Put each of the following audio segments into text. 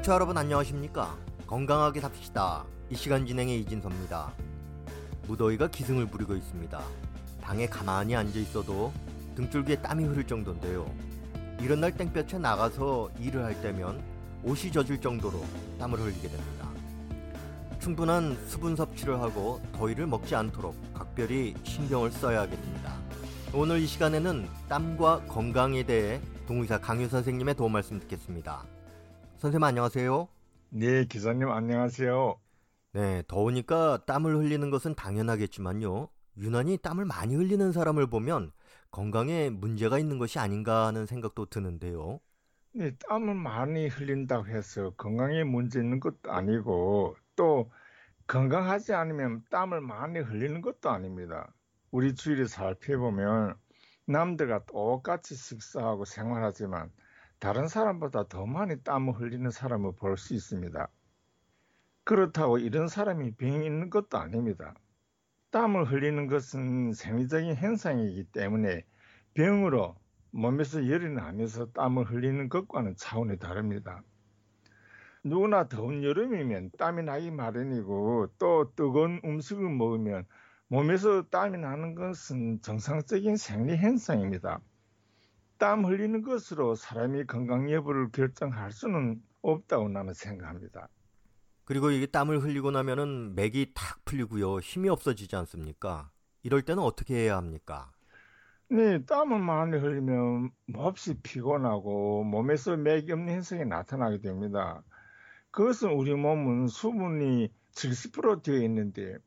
청취자 여러분 안녕하십니까? 건강하게 삽시다. 이 시간 진행의 이진섭입니다. 무더위가 기승을 부리고 있습니다. 방에 가만히 앉아 있어도 등줄기에 땀이 흐를 정도인데요. 이런 날 땡볕에 나가서 일을 할 때면 옷이 젖을 정도로 땀을 흘리게 됩니다. 충분한 수분 섭취를 하고 더위를 먹지 않도록 각별히 신경을 써야 하겠습니다. 오늘 이 시간에는 땀과 건강에 대해 동의사 강유 선생님의 도움 말씀 듣겠습니다. 선생님 안녕하세요. 네, 기사님 안녕하세요. 네, 더우니까 땀을 흘리는 것은 당연하겠지만요. 유난히 땀을 많이 흘리는 사람을 보면 건강에 문제가 있는 것이 아닌가 하는 생각도 드는데요. 네, 땀을 많이 흘린다고 해서 건강에 문제 있는 것도 아니고 또 건강하지 않으면 땀을 많이 흘리는 것도 아닙니다. 우리 주위를 살펴보면 남들과 똑같이 식사하고 생활하지만 다른 사람보다 더 많이 땀을 흘리는 사람을 볼 수 있습니다. 그렇다고 이런 사람이 병이 있는 것도 아닙니다. 땀을 흘리는 것은 생리적인 현상이기 때문에 병으로 몸에서 열이 나면서 땀을 흘리는 것과는 차원이 다릅니다. 누구나 더운 여름이면 땀이 나기 마련이고 또 뜨거운 음식을 먹으면 몸에서 땀이 나는 것은 정상적인 생리 현상입니다. 땀 흘리는 것으로 사람이 건강 여부를 결정할 수는 없다고 나는 생각합니다. 그리고 이게 땀을 흘리고 나면은 맥이 탁 풀리고요. 힘이 없어지지 않습니까? 이럴 때는 어떻게 해야 합니까? 네, 땀을 많이 흘리면 몹시 피곤하고 몸에서 맥이 없는 현상이 나타나게 됩니다. 그것은 우리 몸은 수분이 70% 되어 있는데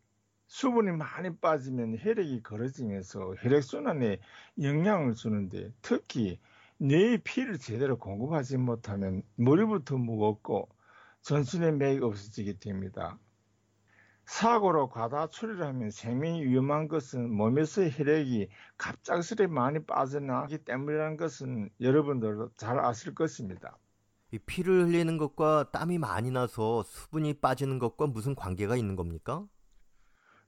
수분이 많이 빠지면 혈액이 걸어지면서 혈액순환에 영향을 주는데 특히 뇌의 피를 제대로 공급하지 못하면 머리부터 무겁고 전신의 맥이 없어지게 됩니다. 사고로 과다 출혈하면 생명이 위험한 것은 몸에서 혈액이 갑작스레 많이 빠져나가기 때문이라는 것은 여러분들도 잘 아실 것입니다. 이 피를 흘리는 것과 땀이 많이 나서 수분이 빠지는 것과 무슨 관계가 있는 겁니까?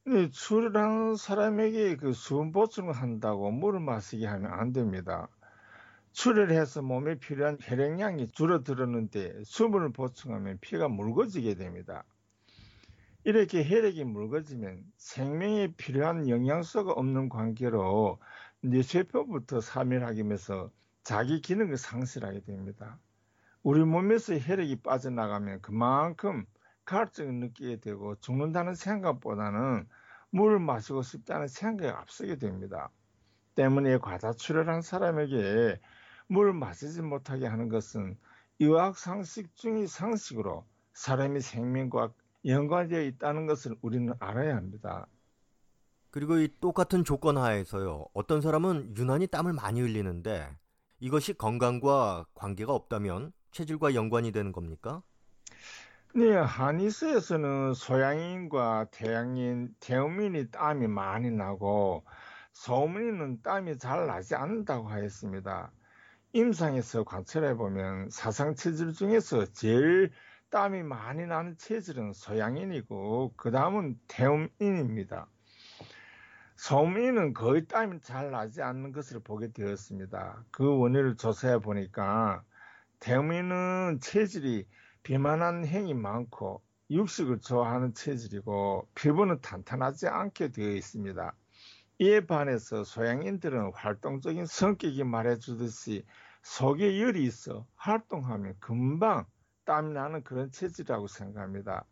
네, 출혈하는 사람에게 그 수분 보충을 한다고 물을 마시게 하면 안 됩니다. 출혈해서 몸에 필요한 혈액량이 줄어들었는데 수분을 보충하면 피가 묽어지게 됩니다. 이렇게 혈액이 묽어지면 생명에 필요한 영양소가 없는 관계로 뇌세포부터 사멸하게 되면서 자기 기능을 상실하게 됩니다. 우리 몸에서 혈액이 빠져나가면 그만큼 갈증을 느끼게 되고 죽는다는 생각보다는 물을 마시고 싶다는 생각에 앞서게 됩니다. 때문에 과다출혈한 사람에게 물을 마시지 못하게 하는 것은 의학 상식 중의 상식으로 사람의 생명과 연관되어 있다는 것을 우리는 알아야 합니다. 그리고 이 똑같은 조건 하에서요. 어떤 사람은 유난히 땀을 많이 흘리는데 이것이 건강과 관계가 없다면 체질과 연관이 되는 겁니까? 네, 한의사에서는 소양인과 태양인, 태음인이 땀이 많이 나고 소음인은 땀이 잘 나지 않는다고 하였습니다. 임상에서 관찰해 보면 사상 체질 중에서 제일 땀이 많이 나는 체질은 소양인이고 그 다음은 태음인입니다. 소음인은 거의 땀이 잘 나지 않는 것을 보게 되었습니다. 그 원인을 조사해 보니까 태음인은 체질이 비만한 행이 많고 육식을 좋아하는 체질이고 피부는 탄탄하지 않게 되어 있습니다. 이에 반해서 소양인들은 활동적인 성격이 말해주듯이 속에 열이 있어 활동하면 금방 땀이 나는 그런 체질이라고 생각합니다.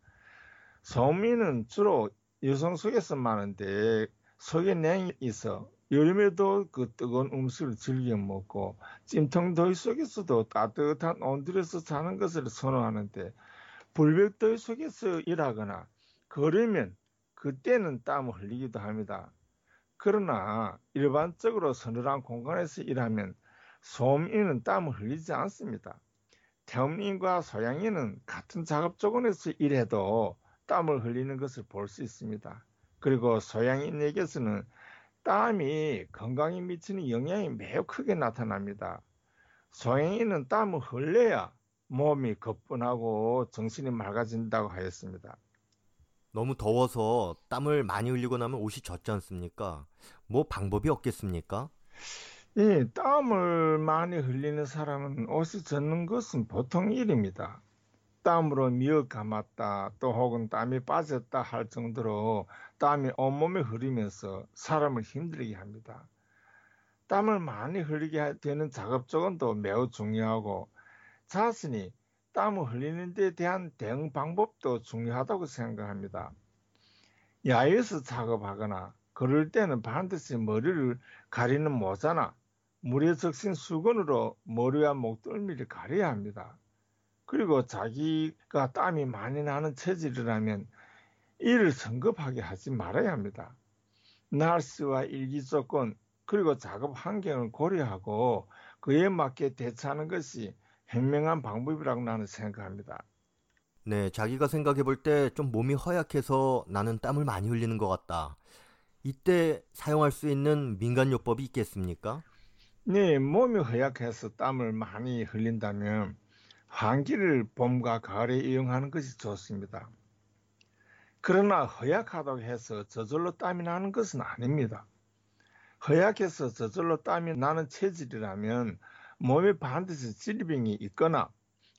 소민은 주로 여성 속에서 많은데 속에 냉이 있어 여름에도 그 뜨거운 음식을 즐겨 먹고 찜통 더위 속에서도 따뜻한 온들에서 자는 것을 선호하는데 불볕 더위 속에서 일하거나 걸으면 그때는 땀을 흘리기도 합니다. 그러나 일반적으로 서늘한 공간에서 일하면 소음인은 땀을 흘리지 않습니다. 태음인과 소양인은 같은 작업 조건에서 일해도 땀을 흘리는 것을 볼 수 있습니다. 그리고 소양인에게서는 땀이 건강에 미치는 영향이 매우 크게 나타납니다. 소행이는 땀을 흘려야 몸이 거뿐하고 정신이 맑아진다고 하였습니다. 너무 더워서 땀을 많이 흘리고 나면 옷이 젖지 않습니까? 뭐 방법이 없겠습니까? 예, 땀을 많이 흘리는 사람은 옷이 젖는 것은 보통 일입니다. 땀으로 미어 감았다 또 혹은 땀이 빠졌다 할 정도로 땀이 온몸에 흐르면서 사람을 힘들게 합니다. 땀을 많이 흘리게 되는 작업 조건도 매우 중요하고 자신이 땀을 흘리는 데 대한 대응 방법도 중요하다고 생각합니다. 야외에서 작업하거나 그럴 때는 반드시 머리를 가리는 모자나 물에 적신 수건으로 머리와 목덜미를 가려야 합니다. 그리고 자기가 땀이 많이 나는 체질이라면 이를 성급하게 하지 말아야 합니다. 날씨와 일기 조건 그리고 작업 환경을 고려하고 그에 맞게 대처하는 것이 현명한 방법이라고 나는 생각합니다. 네, 자기가 생각해 볼 때 좀 몸이 허약해서 나는 땀을 많이 흘리는 것 같다. 이때 사용할 수 있는 민간요법이 있겠습니까? 네, 몸이 허약해서 땀을 많이 흘린다면 환기를 봄과 가을에 이용하는 것이 좋습니다. 그러나 허약하다고 해서 저절로 땀이 나는 것은 아닙니다. 허약해서 저절로 땀이 나는 체질이라면 몸에 반드시 질병이 있거나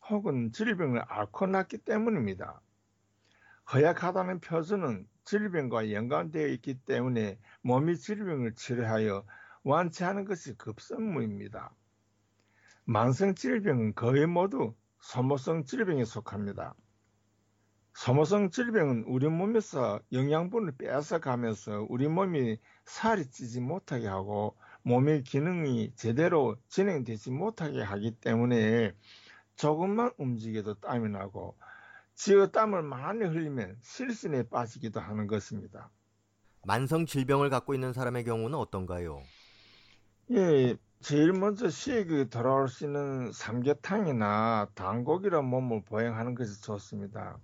혹은 질병을 앓고 났기 때문입니다. 허약하다는 표준은 질병과 연관되어 있기 때문에 몸이 질병을 치료하여 완치하는 것이 급선무입니다. 만성 질병은 거의 모두 소모성 질병에 속합니다. 소모성 질병은 우리 몸에서 영양분을 빼앗아가면서 우리 몸이 살이 찌지 못하게 하고 몸의 기능이 제대로 진행되지 못하게 하기 때문에 조금만 움직여도 땀이 나고 지어 땀을 많이 흘리면 실신에 빠지기도 하는 것입니다. 만성 질병을 갖고 있는 사람의 경우는 어떤가요? 예, 제일 먼저 시액이 돌아올 수 있는 삼계탕이나 단고기로 몸을 보양하는 것이 좋습니다.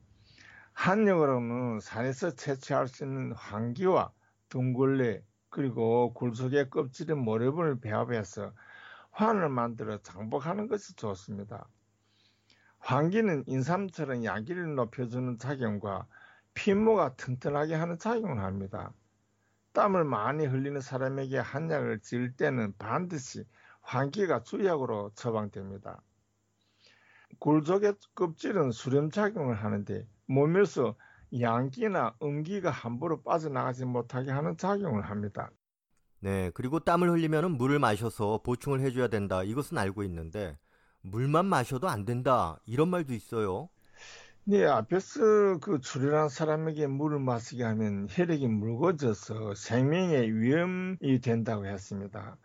한약으로는 산에서 채취할 수 있는 황기와 둥글레 그리고 굴 속의 껍질의 모래분을 배합해서 환을 만들어 장복하는 것이 좋습니다. 환기는 인삼처럼 양기를 높여주는 작용과 피모가 튼튼하게 하는 작용을 합니다. 땀을 많이 흘리는 사람에게 한약을 지을 때는 반드시 환기가 주약으로 처방됩니다. 굴족의 껍질은 수렴작용을 하는데 몸에서 양기나 음기가 함부로 빠져나가지 못하게 하는 작용을 합니다. 네, 그리고 땀을 흘리면 물을 마셔서 보충을 해줘야 된다. 이것은 알고 있는데 물만 마셔도 안 된다. 이런 말도 있어요. 네, 앞에서 그 출혈한 사람에게 물을 마시게 하면 혈액이 묽어져서 생명에 위험이 된다고 했습니다.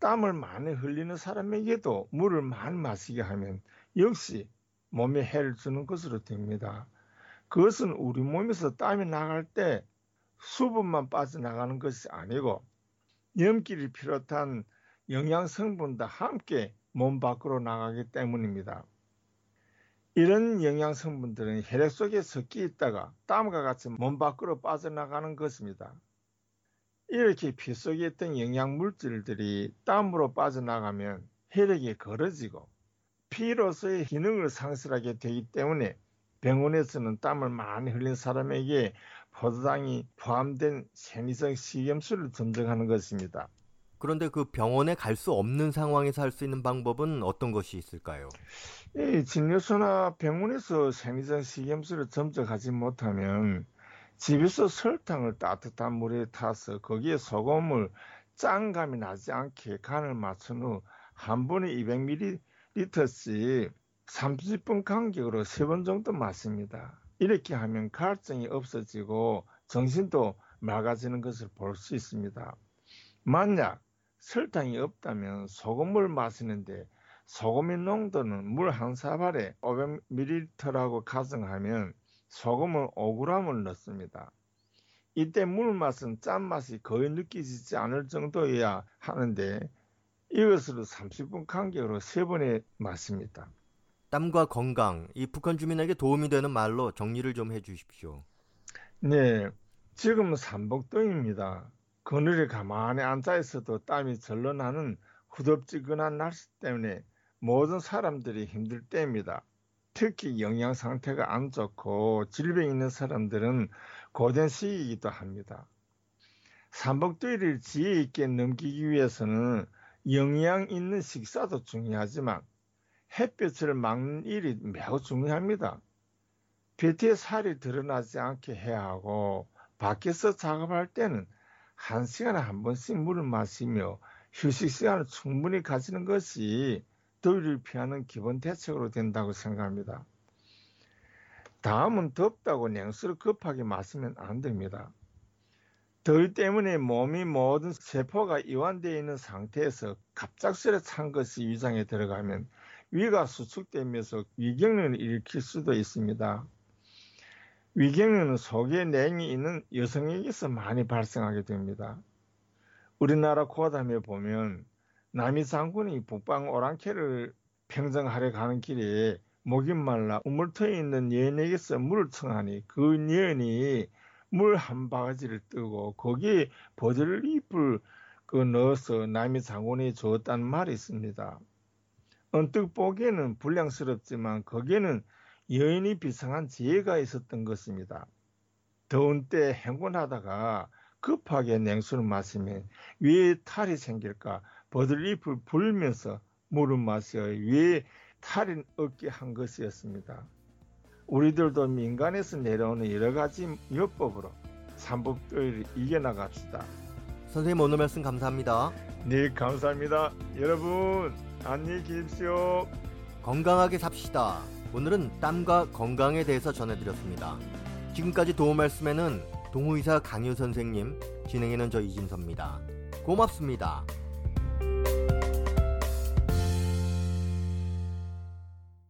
땀을 많이 흘리는 사람에게도 물을 많이 마시게 하면 역시 몸에 해를 주는 것으로 됩니다. 그것은 우리 몸에서 땀이 나갈 때 수분만 빠져나가는 것이 아니고 염기를 비롯한 영양 성분도 함께 몸 밖으로 나가기 때문입니다. 이런 영양 성분들은 혈액 속에 섞여 있다가 땀과 같이 몸 밖으로 빠져나가는 것입니다. 이렇게 피 속에 있던 영양 물질들이 땀으로 빠져나가면 혈액이 걸어지고 피로서의 기능을 상실하게 되기 때문에 병원에서는 땀을 많이 흘린 사람에게 포도당이 포함된 생리성 식염수를 점정하는 것입니다. 그런데 그 병원에 갈 수 없는 상황에서 할 수 있는 방법은 어떤 것이 있을까요? 이 진료소나 병원에서 생리성 식염수를 점적하지 못하면 집에서 설탕을 따뜻한 물에 타서 거기에 소금을 짠감이 나지 않게 간을 맞춘 후 한 번에 200ml씩 30분 간격으로 3번 정도 마십니다. 이렇게 하면 갈증이 없어지고 정신도 맑아지는 것을 볼 수 있습니다. 만약 설탕이 없다면 소금물 마시는데 소금의 농도는 물 한 사발에 500ml라고 가정하면 소금을 5g을 넣습니다. 이때 물 맛은 짠맛이 거의 느껴지지 않을 정도여야 하는데 이것으로 30분 간격으로 3번에 마십니다. 땀과 건강, 이 북한 주민에게 도움이 되는 말로 정리를 좀 해주십시오. 네, 지금 삼복동입니다. 그늘에 가만히 앉아 있어도 땀이 절로 나는 후덥지근한 날씨 때문에 모든 사람들이 힘들 때입니다. 특히 영양 상태가 안 좋고 질병 있는 사람들은 고된 시기이기도 합니다. 삼복더위를 지혜 있게 넘기기 위해서는 영양 있는 식사도 중요하지만 햇볕을 막는 일이 매우 중요합니다. 벨트에 살이 드러나지 않게 해야 하고 밖에서 작업할 때는 한 시간에 한 번씩 물을 마시며 휴식 시간을 충분히 가지는 것이 더위를 피하는 기본 대책으로 된다고 생각합니다. 다음은 덥다고 냉수를 급하게 마시면 안 됩니다. 더위 때문에 몸이 모든 세포가 이완되어 있는 상태에서 갑작스레 찬 것이 위장에 들어가면 위가 수축되면서 위경련을 일으킬 수도 있습니다. 위경련은 속에 냉이 있는 여성에게서 많이 발생하게 됩니다. 우리나라 고담에 보면 남이 장군이 북방 오랑캐를 평정하려 가는 길에 목이 말라 우물터에 있는 여인에게서 물을 청하니 그 여인이 물 한 바가지를 뜨고 거기에 버들잎을 그 넣어서 남이 장군이 주었다는 말이 있습니다. 언뜻 보기에는 불량스럽지만 거기에는 여인이 비상한 지혜가 있었던 것입니다. 더운 때 행군하다가 급하게 냉수를 마시면 위에 탈이 생길까 버들잎을 불면서 물을 마셔 위에 탈이 없게 한 것이었습니다. 우리들도 민간에서 내려오는 여러 가지 요법으로 삼법들을 이겨나갑시다. 선생님 오늘 말씀 감사합니다. 네, 감사합니다. 여러분, 안녕히 계십시오. 건강하게 삽시다. 오늘은 땀과 건강에 대해서 전해드렸습니다. 지금까지 도움 말씀에는 동호의사 강유 선생님, 진행에는 저 이진섭입니다. 고맙습니다.